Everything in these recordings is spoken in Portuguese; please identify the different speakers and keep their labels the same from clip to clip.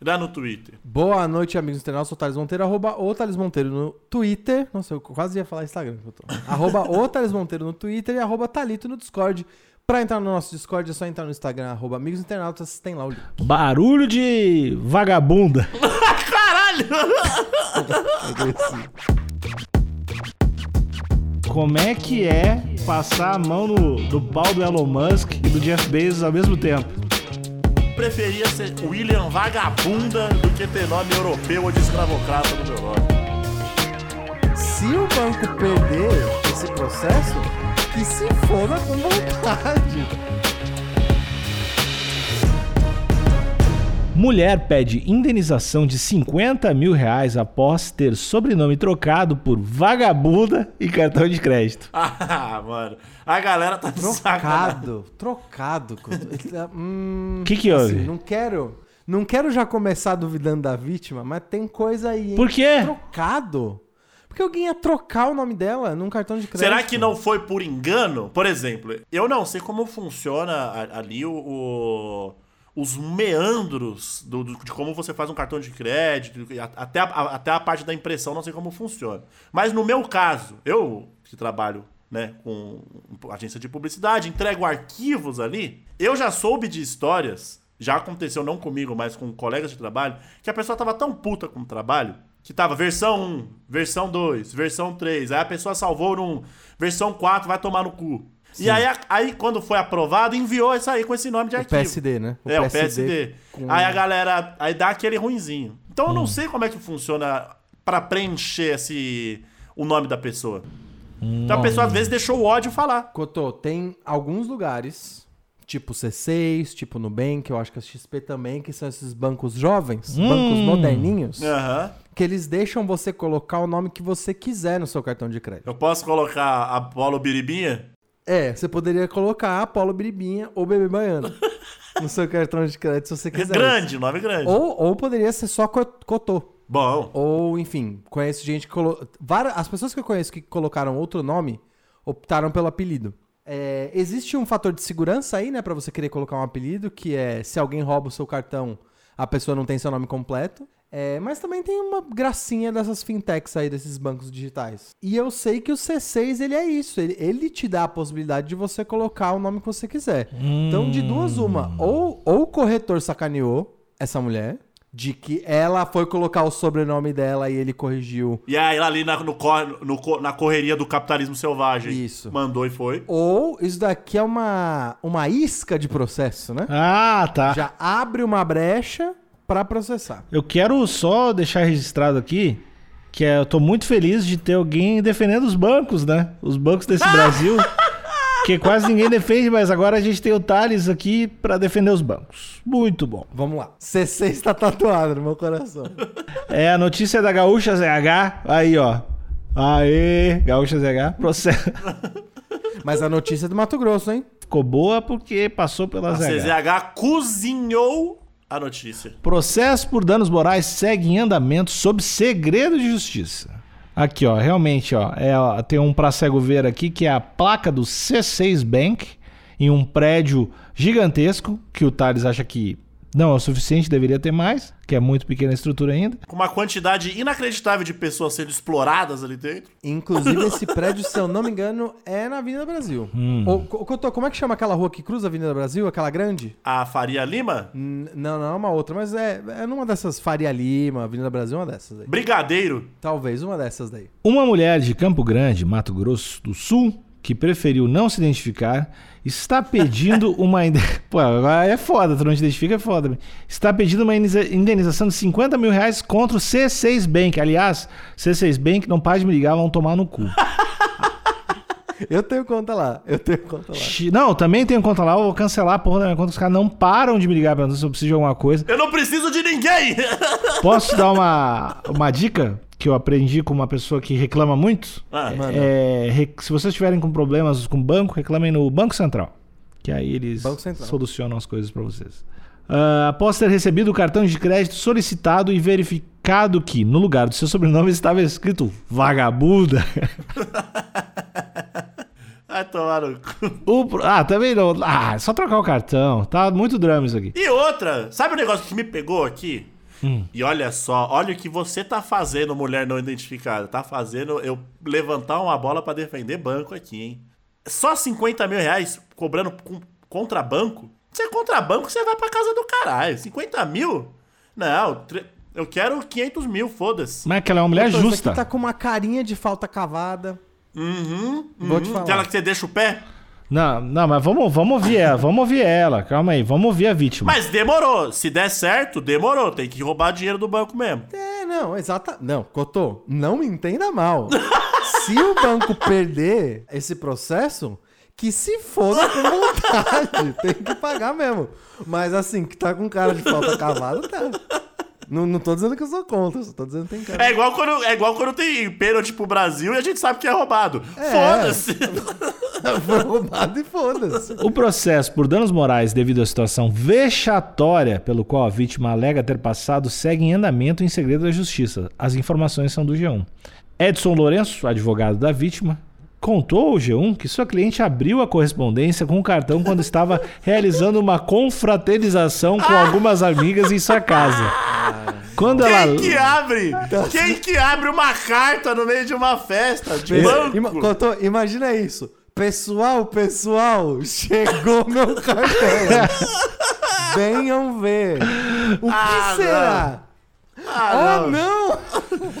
Speaker 1: no Twitter.
Speaker 2: Boa noite, amigos internautas. Sou Thales Monteiro, arroba o Thales Monteiro no Twitter. Nossa, eu quase ia falar Instagram. que eu tô. arroba o Thales Monteiro no Twitter e arroba Thalito no Discord. Pra entrar no nosso Discord é só entrar no Instagram, arroba amigos internautas, tem lá o link.
Speaker 3: Barulho de vagabunda. Como é que é passar a mão no, do pau do Elon Musk e do Jeff Bezos ao mesmo tempo?
Speaker 1: Preferia ser William Vagabunda do que ter nome europeu ou de escravocrata no meu nome.
Speaker 2: Se o banco perder esse processo, que se foda com vontade.
Speaker 3: Mulher pede indenização de 50 mil reais após ter sobrenome trocado por vagabunda e cartão de crédito.
Speaker 1: Ah, mano. A galera tá.
Speaker 2: Trocado. Trocado. Hum,
Speaker 3: O que que houve?
Speaker 2: assim, não quero. Não quero já começar duvidando da vítima, mas tem coisa aí, hein?
Speaker 3: Por quê?
Speaker 2: Trocado? Porque alguém ia trocar o nome dela num cartão de crédito.
Speaker 1: Será que não foi por engano? Por exemplo, eu não sei como funciona ali o, o- os meandros do- do- de como você faz um cartão de crédito, até a, a- até a parte da impressão, não sei como funciona. Mas no meu caso, eu que trabalho né, com agência de publicidade, entrego arquivos ali, eu já soube de histórias, já aconteceu não comigo, mas com colegas de trabalho, que a pessoa tava tão puta com o trabalho que tava versão 1, versão 2, versão 3. Aí a pessoa salvou num versão 4, vai tomar no cu. E aí, aí, quando foi aprovado, enviou isso aí com esse nome de
Speaker 2: O
Speaker 1: arquivo.
Speaker 2: PSD, né?
Speaker 1: é, o PSD.
Speaker 2: com-
Speaker 1: Aí a galera. Aí dá aquele ruinzinho. Então eu não sei como é que funciona pra preencher esse. o nome da pessoa. Então a pessoa às vezes deixou o ódio falar.
Speaker 2: Cotô, tem alguns lugares, tipo C6, tipo Nubank, eu acho que a XP também, que são esses bancos jovens, bancos moderninhos,
Speaker 1: Aham.
Speaker 2: que eles deixam você colocar o nome que você quiser no seu cartão de crédito.
Speaker 1: Eu posso colocar Apolo Biribinha?
Speaker 2: É, você poderia colocar Apolo Biribinha ou Bebê Baiano no seu cartão de crédito se você
Speaker 1: É
Speaker 2: quiser.
Speaker 1: grande, o nome é grande.
Speaker 2: Ou, ou poderia ser só Co- Cotô.
Speaker 1: Bom.
Speaker 2: Ou, enfim, conheço gente que colocou. As pessoas que eu conheço que colocaram outro nome optaram pelo apelido. É, existe um fator de segurança aí, né, pra você querer colocar um apelido, que é se alguém rouba o seu cartão, a pessoa não tem seu nome completo. É, mas também tem uma gracinha dessas fintechs aí, desses bancos digitais. E eu sei que o C6, ele é isso. Ele, ele te dá a possibilidade de você colocar o nome que você quiser. Então, de duas, uma. Ou, ou o corretor sacaneou essa mulher, de que ela foi colocar o sobrenome dela e ele corrigiu.
Speaker 1: E aí ali na, no, no na correria do capitalismo selvagem.
Speaker 2: Isso.
Speaker 1: Mandou e foi.
Speaker 2: Ou isso daqui é uma, uma isca de processo, né?
Speaker 3: Ah, tá.
Speaker 2: Já abre uma brecha pra processar.
Speaker 3: Eu quero só deixar registrado aqui que é, eu tô muito feliz de ter alguém defendendo os bancos, né? Os bancos desse Brasil. Que quase ninguém defende, mas agora a gente tem o Thales aqui pra defender os bancos. Muito bom.
Speaker 2: Vamos lá. C6 está tatuado no meu coração.
Speaker 3: É a notícia da Gaúcha ZH. Aí, ó. Aê, Gaúcha ZH. Processo.
Speaker 2: Mas a notícia é do Mato Grosso, hein?
Speaker 3: Ficou boa porque passou pela
Speaker 1: A
Speaker 3: ZH.
Speaker 1: CZH cozinhou a notícia.
Speaker 3: Processo por danos morais segue em andamento sob segredo de justiça. Aqui, ó, realmente, ó, é, ó, tem um pra cego ver aqui que é a placa do C6 Bank em um prédio gigantesco que o Thales acha que não é o suficiente, deveria ter mais, que é muito pequena a estrutura ainda.
Speaker 1: Com uma quantidade inacreditável de pessoas sendo exploradas ali dentro.
Speaker 2: Inclusive, esse prédio, se eu não me engano, é na Avenida Brasil. Cotô, como é que chama aquela rua que cruza a Avenida Brasil? Aquela grande?
Speaker 1: A Faria Lima,
Speaker 2: N- não, não é uma outra, mas é, é numa dessas Faria Lima, Avenida Brasil, uma dessas aí.
Speaker 1: Brigadeiro.
Speaker 2: Talvez uma dessas daí.
Speaker 3: Uma mulher de Campo Grande, Mato Grosso do Sul, que preferiu não se identificar, está pedindo uma. Pô, agora é foda, tu não te identifica, é foda. Está pedindo uma indeniza- indenização de 50 mil reais contra o C6 Bank. Aliás, C6 Bank não para de me ligar, vão tomar no cu.
Speaker 2: Eu tenho conta lá, eu tenho conta lá.
Speaker 3: Não, também tenho conta lá, eu vou cancelar a porra da minha conta, os caras não param de me ligar perguntando se eu preciso de alguma coisa.
Speaker 1: Eu não preciso de ninguém!
Speaker 3: Posso te dar uma, uma dica? Que eu aprendi com uma pessoa que reclama muito.
Speaker 1: Ah,
Speaker 3: É, re- se vocês tiverem com problemas com banco, reclamem no Banco Central. Que aí eles solucionam as coisas pra vocês. Ah, após ter recebido o cartão de crédito solicitado e verificado que no lugar do seu sobrenome estava escrito vagabunda.
Speaker 1: Vai tomar no cu.
Speaker 3: o ah, também não. Ah, é só trocar o cartão. Tá muito drama isso aqui.
Speaker 1: E outra, sabe o negócio que me pegou aqui?
Speaker 3: Hum.
Speaker 1: E olha só, olha o que você tá fazendo, mulher não identificada. Tá fazendo eu levantar uma bola pra defender banco aqui, hein? Só 50 mil reais cobrando com- contra banco? Você é contra banco, você vai pra casa do caralho. 50 mil? Não, tre- eu quero 500 mil, foda-se.
Speaker 3: Mas é que ela é uma mulher
Speaker 2: isso
Speaker 3: justa.
Speaker 2: aqui tá com uma carinha de falta cavada.
Speaker 1: Uhum,
Speaker 2: Vou te
Speaker 1: uhum.
Speaker 2: falar.
Speaker 1: Aquela que você deixa o pé?
Speaker 3: Não, não, mas vamos, vamos ouvir ela. Vamos ouvir ela. Calma aí. Vamos ouvir a vítima.
Speaker 1: Mas demorou. Se der certo, demorou. Tem que roubar dinheiro do banco mesmo.
Speaker 2: É, não, exata. Não, Cotô, não me entenda mal. se o banco perder esse processo, que se foda com vontade. Tem que pagar mesmo. Mas assim, que tá com cara de falta cavada, tá. Não, não tô dizendo que eu sou contra, só tô dizendo que tem cara.
Speaker 1: É igual quando, é igual quando tem pênalti pro Brasil e a gente sabe que é roubado.
Speaker 2: É.
Speaker 1: Foda-se.
Speaker 2: Foi roubado e foda-se.
Speaker 3: O processo por danos morais devido à situação vexatória pelo qual a vítima alega ter passado segue em andamento em segredo da justiça. As informações são do G1. Edson Lourenço, advogado da vítima, contou ao G1 que sua cliente abriu a correspondência com o cartão quando estava realizando uma confraternização com algumas amigas em sua casa. Quando ela
Speaker 1: Quem que abre? Quem que abre uma carta no meio de uma festa de
Speaker 2: Ima-
Speaker 1: banco?
Speaker 2: Cotô, imagina isso. Pessoal, pessoal, chegou meu cartão. Venham ver. O que
Speaker 1: Ah,
Speaker 2: será?
Speaker 1: Ah,
Speaker 2: Oh,
Speaker 1: não.
Speaker 2: não!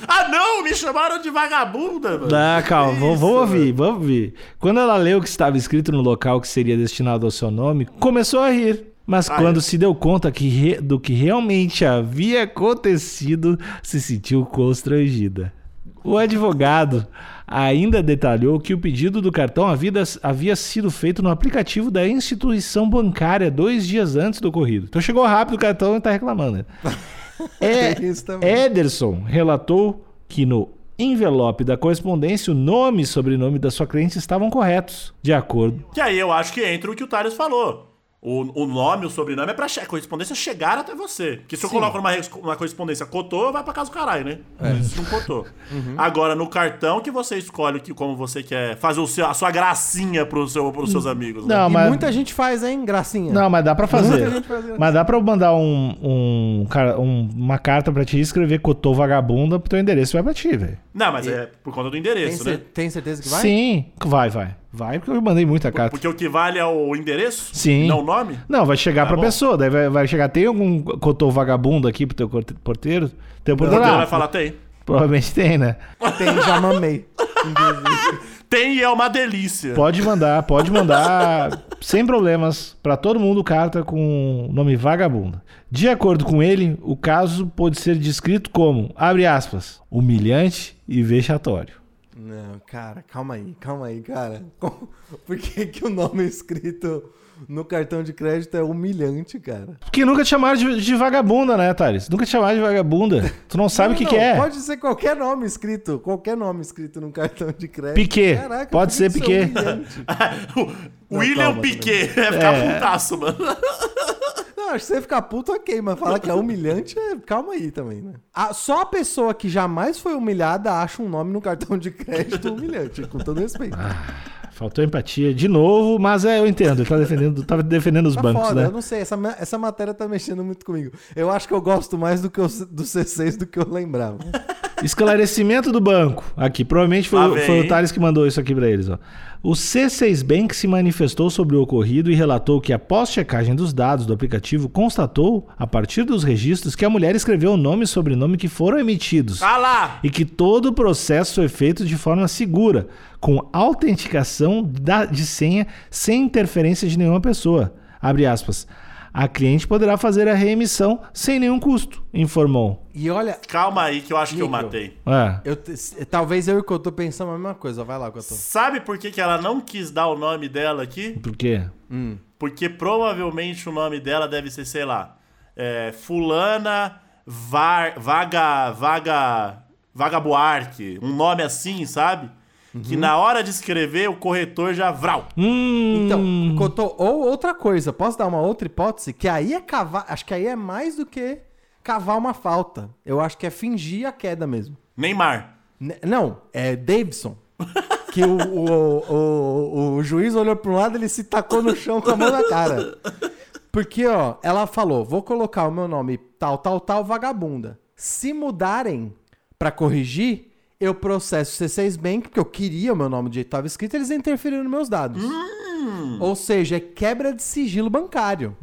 Speaker 1: Ah, não, me chamaram de vagabunda, mano.
Speaker 3: Ah, calma, vamos,
Speaker 1: Isso,
Speaker 3: vamos ouvir, vamos ouvir. Quando ela leu o que estava escrito no local que seria destinado ao seu nome, começou a rir. Mas
Speaker 1: Ah,
Speaker 3: quando
Speaker 1: é?
Speaker 3: se deu conta que re- do que realmente havia acontecido, se sentiu constrangida. O advogado ainda detalhou que o pedido do cartão havia, havia sido feito no aplicativo da instituição bancária dois dias antes do ocorrido. Então chegou rápido o cartão e está reclamando. É. Ederson relatou que no envelope da correspondência o nome e sobrenome da sua cliente estavam corretos, de acordo.
Speaker 1: Que aí eu acho que entra o que o Thales falou. O, o nome, o sobrenome é pra che- a correspondência chegar até você. Porque se eu coloco numa, res- uma correspondência cotou, vai pra casa do caralho, né?
Speaker 3: É.
Speaker 1: Isso não cotou.
Speaker 3: Uhum.
Speaker 1: Agora, no cartão que você escolhe que, como você quer fazer o seu- a sua gracinha pro seu, pros seus amigos. né?
Speaker 3: Não,
Speaker 2: e
Speaker 3: mas
Speaker 2: muita gente faz, hein, gracinha.
Speaker 3: não, mas dá pra fazer.
Speaker 2: Muita gente faz.
Speaker 3: Mas dá pra eu mandar um, um, um- uma carta pra ti e escrever cotô vagabunda pro teu endereço vai pra ti, velho.
Speaker 1: Não, mas é por conta do
Speaker 2: Tem,
Speaker 1: endereço,
Speaker 2: cer-
Speaker 1: né?
Speaker 2: tem certeza que vai?
Speaker 3: Sim, vai, vai. Vai porque eu mandei muita carta.
Speaker 1: Porque o que vale é o endereço?
Speaker 3: Sim.
Speaker 1: Não o nome?
Speaker 3: Não, vai chegar
Speaker 1: Tá
Speaker 3: pra
Speaker 1: bom.
Speaker 3: pessoa, daí vai, vai chegar. Tem algum cotô vagabundo aqui pro teu porteiro? Teu
Speaker 1: O
Speaker 3: porteiro
Speaker 1: porteiro
Speaker 3: ah,
Speaker 1: vai falar, tem.
Speaker 3: Provavelmente tem, né?
Speaker 2: Tem, já mamei.
Speaker 1: Tem e é uma delícia.
Speaker 3: Pode mandar, pode mandar sem problemas pra todo mundo carta com o nome vagabunda. De acordo com ele, o caso pode ser descrito como, abre aspas, humilhante e vexatório.
Speaker 2: Não, cara, calma aí, calma aí, cara. Por que, que o nome escrito no cartão de crédito é humilhante, cara?
Speaker 3: Porque nunca te chamaram de, de vagabunda, né, Thales? Nunca te chamaram de vagabunda. Tu não sabe o que,
Speaker 2: Não,
Speaker 3: que é.
Speaker 2: Pode ser qualquer nome escrito, qualquer nome escrito num cartão de crédito.
Speaker 3: Piquet.
Speaker 2: Caraca,
Speaker 3: Pode ser
Speaker 2: é
Speaker 3: Piquet.
Speaker 1: o William
Speaker 2: calma,
Speaker 1: Piquet. Vai ficar
Speaker 3: É.
Speaker 1: putaço, mano.
Speaker 2: Não, acho que você ficar puto, ok, mas falar que é humilhante, é... calma aí também, né? A- só a pessoa que jamais foi humilhada acha um nome no cartão de crédito humilhante, com todo respeito.
Speaker 3: Faltou empatia de novo, mas é, eu entendo. Ele tá defendendo, tá defendendo os
Speaker 2: Tá
Speaker 3: bancos,
Speaker 2: foda,
Speaker 3: né?
Speaker 2: eu não sei, essa, essa matéria tá mexendo muito comigo. Eu acho que eu gosto mais do, que eu, do C6 do que eu lembrava.
Speaker 3: Esclarecimento do banco. Aqui, provavelmente foi, foi o? Thales que mandou isso aqui pra eles. Ó. O C6 Bank se manifestou sobre o ocorrido e relatou que, após checagem dos dados do aplicativo, constatou, a partir dos registros, que a mulher escreveu o nome e sobrenome que foram emitidos
Speaker 1: Ah lá!
Speaker 3: e que todo o processo foi feito de forma segura, com autenticação da- de senha sem interferência de nenhuma pessoa. Abre aspas. A cliente poderá fazer a reemissão sem nenhum custo, informou.
Speaker 2: E olha,
Speaker 1: Calma aí que eu acho que eu matei.
Speaker 3: É.
Speaker 2: eu talvez eu e o Cotô pensamos a mesma coisa. Vai lá, Cotô.
Speaker 1: Sabe por que, que ela não quis dar o nome dela aqui?
Speaker 3: Por quê?
Speaker 1: Porque provavelmente o nome dela deve ser, sei lá, é, Fulana var, Vaga. Vaga. Vagabuarque, um nome assim, sabe? Que na hora de escrever o corretor já vral.
Speaker 3: Hum,
Speaker 2: Então, Cotô, ou outra coisa, posso dar uma outra hipótese? Que aí é cavar. Acho que aí é mais do que cavar uma falta. Eu acho que é fingir a queda mesmo.
Speaker 1: Neymar.
Speaker 2: N- não, é Davidson. Que o, o, o, o juiz olhou para um lado ele se tacou no chão com a mão na cara. Porque, ó, ela falou: vou colocar o meu nome tal, tal, tal, vagabunda. Se mudarem pra corrigir, eu processo o C6 Bank, porque eu queria o meu nome do jeito que estava escrito, eles interferiram nos meus dados. Ou seja, é quebra de sigilo bancário.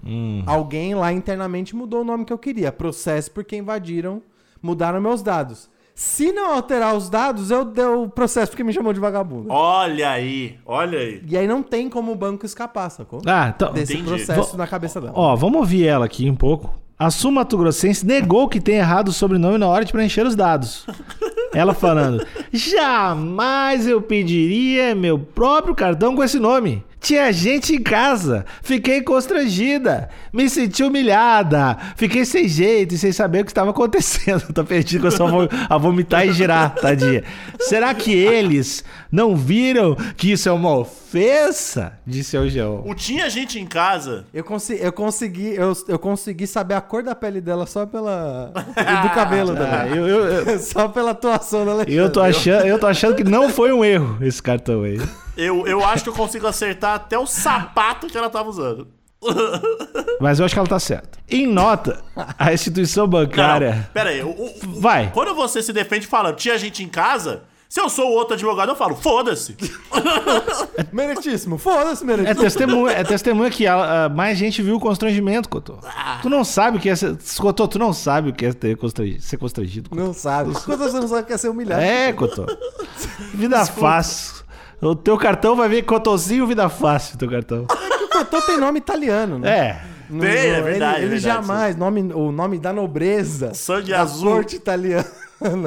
Speaker 2: Alguém lá internamente mudou o nome que eu queria. Processo porque invadiram, mudaram meus dados. Se não alterar os dados, eu dou o processo porque me chamou de vagabundo.
Speaker 1: Olha aí, olha aí.
Speaker 2: E aí não tem como o banco escapar, sacou?
Speaker 3: Ah, então.
Speaker 2: Desse
Speaker 1: entendi.
Speaker 2: processo na cabeça dela.
Speaker 3: Ó, vamos ouvir ela aqui um pouco. A Sul Mato Grossense negou que tem errado o sobrenome na hora de preencher os dados. Ela falando: Jamais eu pediria meu próprio cartão com esse nome. Tinha gente em casa. Fiquei constrangida. Me senti humilhada. Fiquei sem jeito e sem saber o que estava acontecendo. Tô perdido que eu só vou a vomitar e girar, tadinha. Será que eles não viram que isso é uma ofensa? Disse o Geão.
Speaker 1: O tinha gente em casa.
Speaker 2: Eu, consi eu consegui eu, eu consegui saber a cor da pele dela só pela e do cabelo
Speaker 3: Ah,
Speaker 2: dela.
Speaker 3: eu, eu, eu-
Speaker 2: só pela atuação da Alexandre.
Speaker 3: Eu tô, achando, eu tô achando que não foi um erro esse cartão aí.
Speaker 1: Eu, eu acho que eu consigo acertar até o sapato que ela tava usando.
Speaker 3: Mas eu acho que ela tá certa. Em nota, a instituição bancária.
Speaker 1: Pera aí. o- o-
Speaker 3: Vai.
Speaker 1: Quando você se defende falando, tinha gente em casa, se eu sou o outro advogado, eu falo, foda-se.
Speaker 2: Meritíssimo. Foda-se,
Speaker 3: É
Speaker 2: meritíssimo.
Speaker 3: testemunha, é testemunha que ela- ah, mais gente viu o constrangimento, Cotô. Tu não sabe o que é ser. Cotô, tu não sabe o que é ter constrangido, ser constrangido. Cotô.
Speaker 2: Não sabe. Quando você não sabe o que é ser humilhado.
Speaker 3: É, Cotô. Vida fácil. O teu cartão vai ver Cotozinho Vida Fácil, teu cartão.
Speaker 2: O Cotô tem nome italiano, né?
Speaker 3: É.
Speaker 2: Não-
Speaker 1: Tem, é
Speaker 2: ele-
Speaker 1: verdade,
Speaker 2: Ele,
Speaker 1: é verdade,
Speaker 2: jamais, nome, o nome da nobreza.
Speaker 1: Sangue
Speaker 2: da
Speaker 1: azul.
Speaker 2: corte italiana.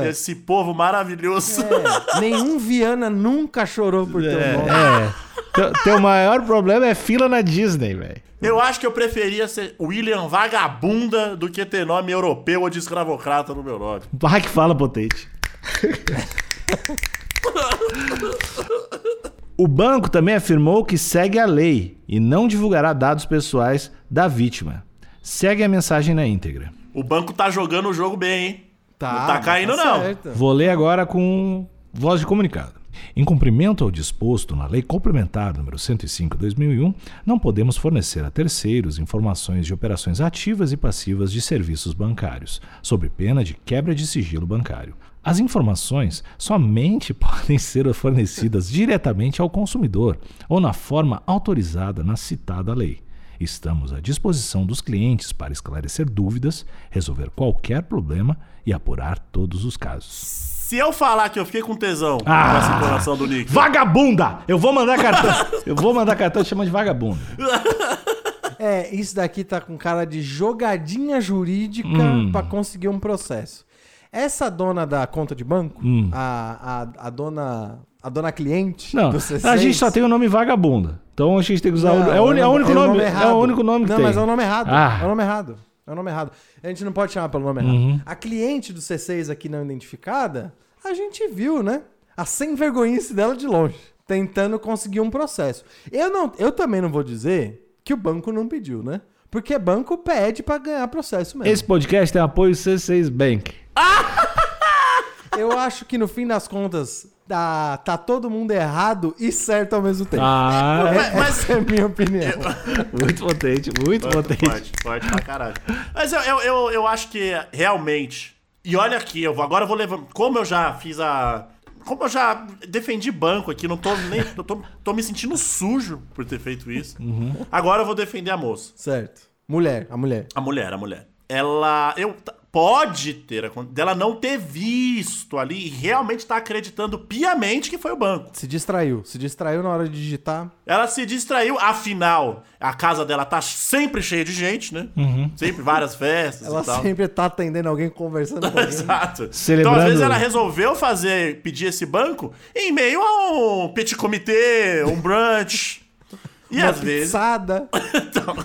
Speaker 1: Esse povo maravilhoso.
Speaker 2: É, nenhum Viana nunca chorou por teu
Speaker 3: É.
Speaker 2: nome.
Speaker 3: é. Teu, teu maior problema é fila na Disney, velho.
Speaker 1: Eu acho que eu preferia ser William Vagabunda do que ter nome europeu ou de escravocrata no meu nome.
Speaker 3: Vai que fala, potente. O banco também afirmou que segue a lei e não divulgará dados pessoais da vítima. Segue a mensagem na íntegra.
Speaker 1: O banco tá jogando o jogo bem, hein?
Speaker 2: Tá,
Speaker 1: não tá
Speaker 2: mas
Speaker 1: caindo, não.
Speaker 2: certo.
Speaker 3: Vou ler agora com voz de comunicado. Em cumprimento ao disposto na Lei Complementar número 105/2001, não podemos fornecer a terceiros informações de operações ativas e passivas de serviços bancários, sob pena de quebra de sigilo bancário. As informações somente podem ser fornecidas diretamente ao consumidor ou na forma autorizada na citada lei. Estamos à disposição dos clientes para esclarecer dúvidas, resolver qualquer problema e apurar todos os casos.
Speaker 1: Se eu falar que eu fiquei com tesão
Speaker 3: Ah!
Speaker 1: com essa informação do Nick.
Speaker 3: Vagabunda! Eu vou mandar cartão. Eu vou mandar cartão te chamando de vagabunda.
Speaker 2: É, isso daqui tá com cara de jogadinha jurídica
Speaker 3: Hum.
Speaker 2: pra conseguir um processo. Essa dona da conta de banco, a, a, a dona a dona cliente.
Speaker 3: Não,
Speaker 2: do C6,
Speaker 3: a gente só tem o nome vagabunda. Então a gente tem que usar o.
Speaker 2: Não,
Speaker 3: É o, é o único
Speaker 2: é
Speaker 3: nome. é
Speaker 2: errado.
Speaker 3: o único nome que
Speaker 2: Não,
Speaker 3: tem.
Speaker 2: mas é o nome errado.
Speaker 3: Ah.
Speaker 2: É o nome errado. É o nome errado. A gente não pode chamar pelo nome errado.
Speaker 3: Uhum.
Speaker 2: A cliente do C6 aqui não identificada, a gente viu, né? A sem vergonhice dela de longe, tentando conseguir um processo. Eu, não, eu também não vou dizer que o banco não pediu, né? Porque banco pede pra ganhar processo mesmo.
Speaker 3: Esse podcast tem apoio C6 Bank.
Speaker 2: Eu acho que no fim das contas tá, tá todo mundo errado e certo ao mesmo tempo.
Speaker 3: Ah,
Speaker 1: Mas- mas-
Speaker 2: Essa é a minha opinião.
Speaker 3: muito potente, muito potente.
Speaker 1: Forte, forte pra caralho. Mas eu, eu, eu, eu acho que realmente. E olha aqui, eu vou, agora eu vou levar. Como eu já fiz a. Como eu já defendi banco aqui, não tô nem. eu Tô, tô me sentindo sujo por ter feito isso. Agora eu vou defender a moça.
Speaker 2: Certo. Mulher, a mulher.
Speaker 1: A mulher, a mulher. Ela. Eu, pode ter acontecido. Dela não ter visto ali e realmente tá acreditando piamente que foi o banco.
Speaker 2: Se distraiu. Se distraiu na hora de digitar.
Speaker 1: Ela se distraiu, afinal, a casa dela tá sempre cheia de gente, né? Sempre várias festas
Speaker 2: Ela
Speaker 1: e tal.
Speaker 2: sempre tá atendendo alguém conversando com alguém.
Speaker 1: Exato.
Speaker 3: Celebrando-
Speaker 1: Então, às vezes, ela resolveu fazer, pedir esse banco em meio a um petit comité, um brunch. E
Speaker 2: Uma
Speaker 1: às vezes.
Speaker 2: pizzada.
Speaker 1: Então,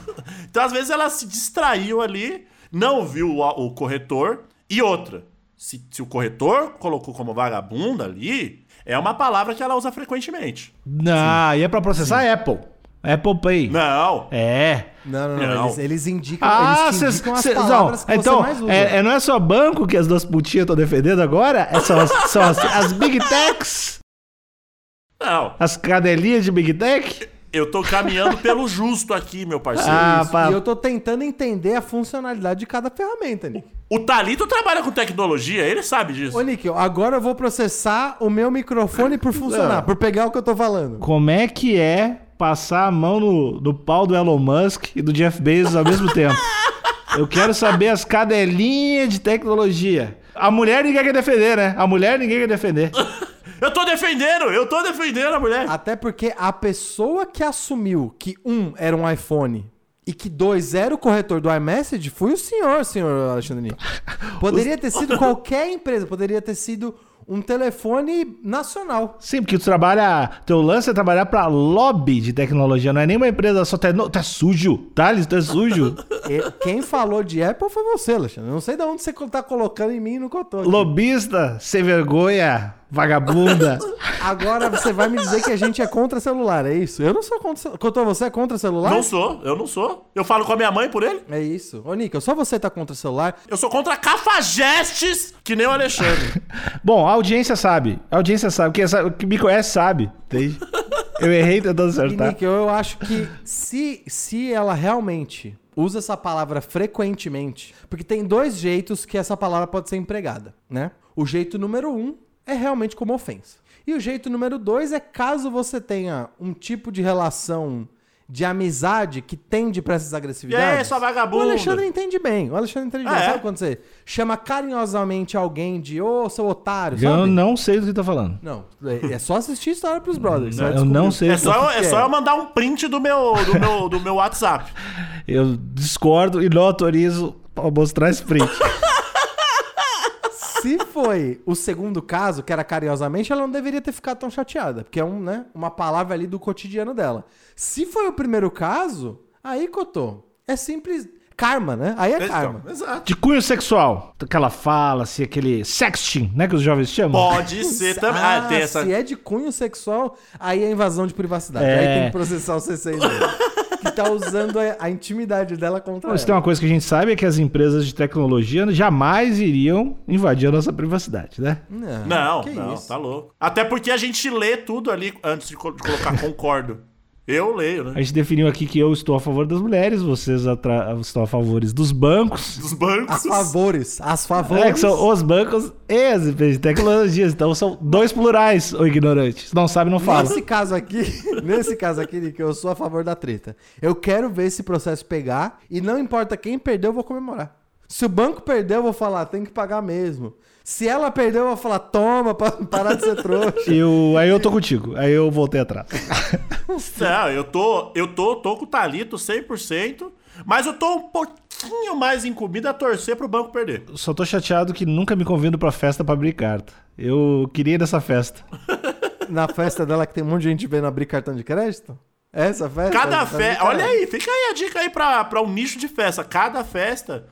Speaker 1: então, às vezes, ela se distraiu ali, não viu o, o corretor. E outra. Se, se o corretor colocou como vagabunda ali, é uma palavra que ela usa frequentemente.
Speaker 3: Não, e é pra processar a Apple. Apple Pay.
Speaker 1: Não.
Speaker 3: É.
Speaker 2: Não, não, não.
Speaker 1: Não.
Speaker 2: Eles, eles indicam,
Speaker 3: Ah,
Speaker 2: eles
Speaker 3: cês,
Speaker 2: indicam as
Speaker 3: cês- não,
Speaker 2: palavras que
Speaker 3: então,
Speaker 2: você mais usa.
Speaker 3: é, é- não é só banco que as duas putinhas estão defendendo agora? É só, as- são as, as Big Techs?
Speaker 1: Não.
Speaker 3: As cadelinhas de Big Tech?
Speaker 1: Eu tô caminhando pelo justo aqui, meu parceiro.
Speaker 3: Ah, pá.
Speaker 2: E eu tô tentando entender a funcionalidade de cada ferramenta, Nick.
Speaker 1: O Talito trabalha com tecnologia, ele sabe disso.
Speaker 2: Ô, Nick, agora eu vou processar o meu microfone por funcionar,
Speaker 3: Não.
Speaker 2: por pegar o que eu tô falando.
Speaker 3: Como é que é passar a mão no, no pau do Elon Musk e do Jeff Bezos ao mesmo tempo? Eu quero saber as cadelinhas de tecnologia. A mulher ninguém quer defender, né? A mulher ninguém quer defender.
Speaker 1: Eu tô defendendo, eu tô defendendo a mulher.
Speaker 2: Até porque a pessoa que assumiu que um era um iPhone e que dois era o corretor do iMessage foi o senhor, senhor Alexandre. Poderia ter sido qualquer empresa, poderia ter sido um telefone nacional.
Speaker 3: Sim, porque tu trabalha. Teu lance é trabalhar pra lobby de tecnologia, não é nenhuma empresa só. Não, tu é sujo, Thales, tu é sujo.
Speaker 2: E quem falou de Apple foi você, Alexandre. Eu não sei de onde você tá colocando em mim no aqui.
Speaker 3: Lobista, sem vergonha, vagabunda.
Speaker 2: Agora você vai me dizer que a gente é contra celular, é isso? Eu não sou contra celular. Contou você é contra celular?
Speaker 1: Não sou, eu não sou. Eu falo com a minha mãe por ele.
Speaker 2: É isso. Ô, Nico, só você tá contra celular.
Speaker 1: Eu sou contra cafajestes, que nem o Alexandre.
Speaker 3: Bom, a audiência sabe. A audiência sabe. Quem, sabe, quem me conhece sabe. Entende? Eu errei tentando
Speaker 2: E,
Speaker 3: acertar.
Speaker 2: Nick, eu acho que se, se ela realmente usa essa palavra frequentemente, porque tem dois jeitos que essa palavra pode ser empregada, né? O jeito número um é realmente como ofensa. E o jeito número dois é caso você tenha um tipo de relação de amizade que tende pra essas agressividades.
Speaker 1: Aí, sua vagabunda?
Speaker 2: O Alexandre entende bem. O Alexandre entende bem.
Speaker 1: Ah, é?
Speaker 2: Sabe quando você chama carinhosamente alguém de ô, seu otário,
Speaker 3: Eu
Speaker 2: sabe?
Speaker 3: não sei do que tá falando.
Speaker 2: Não, é é só assistir História pros Brothers. vai
Speaker 3: Eu não sei.
Speaker 1: É
Speaker 3: que-
Speaker 1: só, é só
Speaker 2: é?
Speaker 1: eu mandar um print do meu, do meu, do meu WhatsApp.
Speaker 3: Eu discordo e não autorizo pra mostrar esse print.
Speaker 2: Se foi o segundo caso, que era carinhosamente, ela não deveria ter ficado tão chateada, porque é um, né, uma palavra ali do cotidiano dela. Se foi o primeiro caso, aí, Cotô, é simples. Karma, né? Aí é karma.
Speaker 1: Então, exato.
Speaker 3: De cunho sexual. Aquela fala, assim, aquele sexting, né? Que os jovens chamam.
Speaker 1: Pode ser também. Ah, tem essa.
Speaker 2: Se é de cunho sexual, aí é invasão de privacidade.
Speaker 3: É.
Speaker 2: Aí tem que processar o C6 dele. que tá usando a, a intimidade dela contra
Speaker 3: Mas
Speaker 2: ela.
Speaker 3: tem uma coisa que a gente sabe é que as empresas de tecnologia jamais iriam invadir a nossa privacidade, né?
Speaker 2: Não,
Speaker 1: Não, não, tá louco. Até porque a gente lê tudo ali antes de, co- de colocar concordo. Eu leio, né?
Speaker 3: A gente definiu aqui que eu estou a favor das mulheres, vocês atra- estão a favores dos bancos.
Speaker 1: Dos bancos.
Speaker 2: As favores, as favores.
Speaker 3: É, que são os bancos e as empresas de tecnologia. Então são dois plurais, o ignorante. Se não sabe, não fala.
Speaker 2: Nesse caso aqui, nesse caso aqui, Nick, eu sou a favor da treta. Eu quero ver esse processo pegar e não importa quem perdeu, eu vou comemorar. Se o banco perdeu, eu vou falar, tem que pagar mesmo. Se ela perdeu, eu vou falar, toma, pra parar de ser trouxa.
Speaker 3: Eu, aí eu tô contigo. Aí eu voltei atrás.
Speaker 1: Não, eu tô, eu tô, tô com o Talito 100%, mas eu tô um pouquinho mais incumbido a torcer pro banco perder.
Speaker 3: Só tô chateado que nunca me convido pra festa pra abrir carta. Eu queria ir nessa festa.
Speaker 2: Na festa dela que tem um monte de gente vendo abrir cartão de crédito? Essa festa?
Speaker 1: Cada
Speaker 2: Tá
Speaker 1: festa. Olha aí, fica aí a dica aí pra, pra um nicho de festa. Cada festa,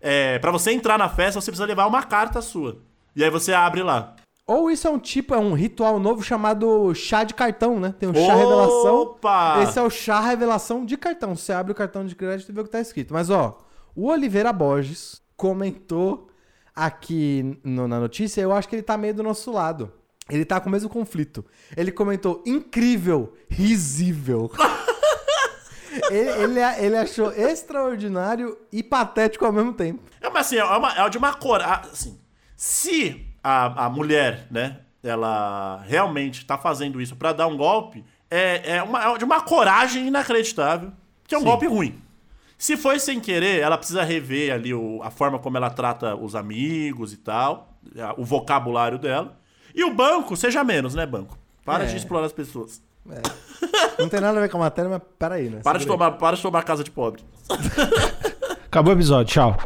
Speaker 1: é, pra você entrar na festa, você precisa levar uma carta sua. E aí você abre lá.
Speaker 2: Ou isso é um tipo, é um ritual novo chamado chá de cartão, né? Tem o chá revelação.
Speaker 1: Opa!
Speaker 2: Esse é o chá revelação de cartão. Você abre o cartão de crédito e vê o que tá escrito. Mas, ó, o Oliveira Borges comentou aqui no- na notícia, eu acho que ele tá meio do nosso lado. Ele tá com o mesmo conflito. Ele comentou incrível, risível. ele, ele, ele achou extraordinário e patético ao mesmo tempo.
Speaker 1: É, mas assim, é, uma, é de uma coragem. Assim, se a, a mulher, né, ela realmente tá fazendo isso pra dar um golpe, é, é, uma, é de uma coragem inacreditável, que é um golpe ruim. Se foi sem querer, ela precisa rever ali o- a forma como ela trata os amigos e tal, o vocabulário dela. E o banco, seja menos, né, banco? Para
Speaker 2: É.
Speaker 1: de explorar as pessoas.
Speaker 2: Não tem nada a ver com a matéria, mas peraí, né?
Speaker 1: Para de, tomar, para de tomar casa de pobre.
Speaker 3: Acabou o episódio. Tchau.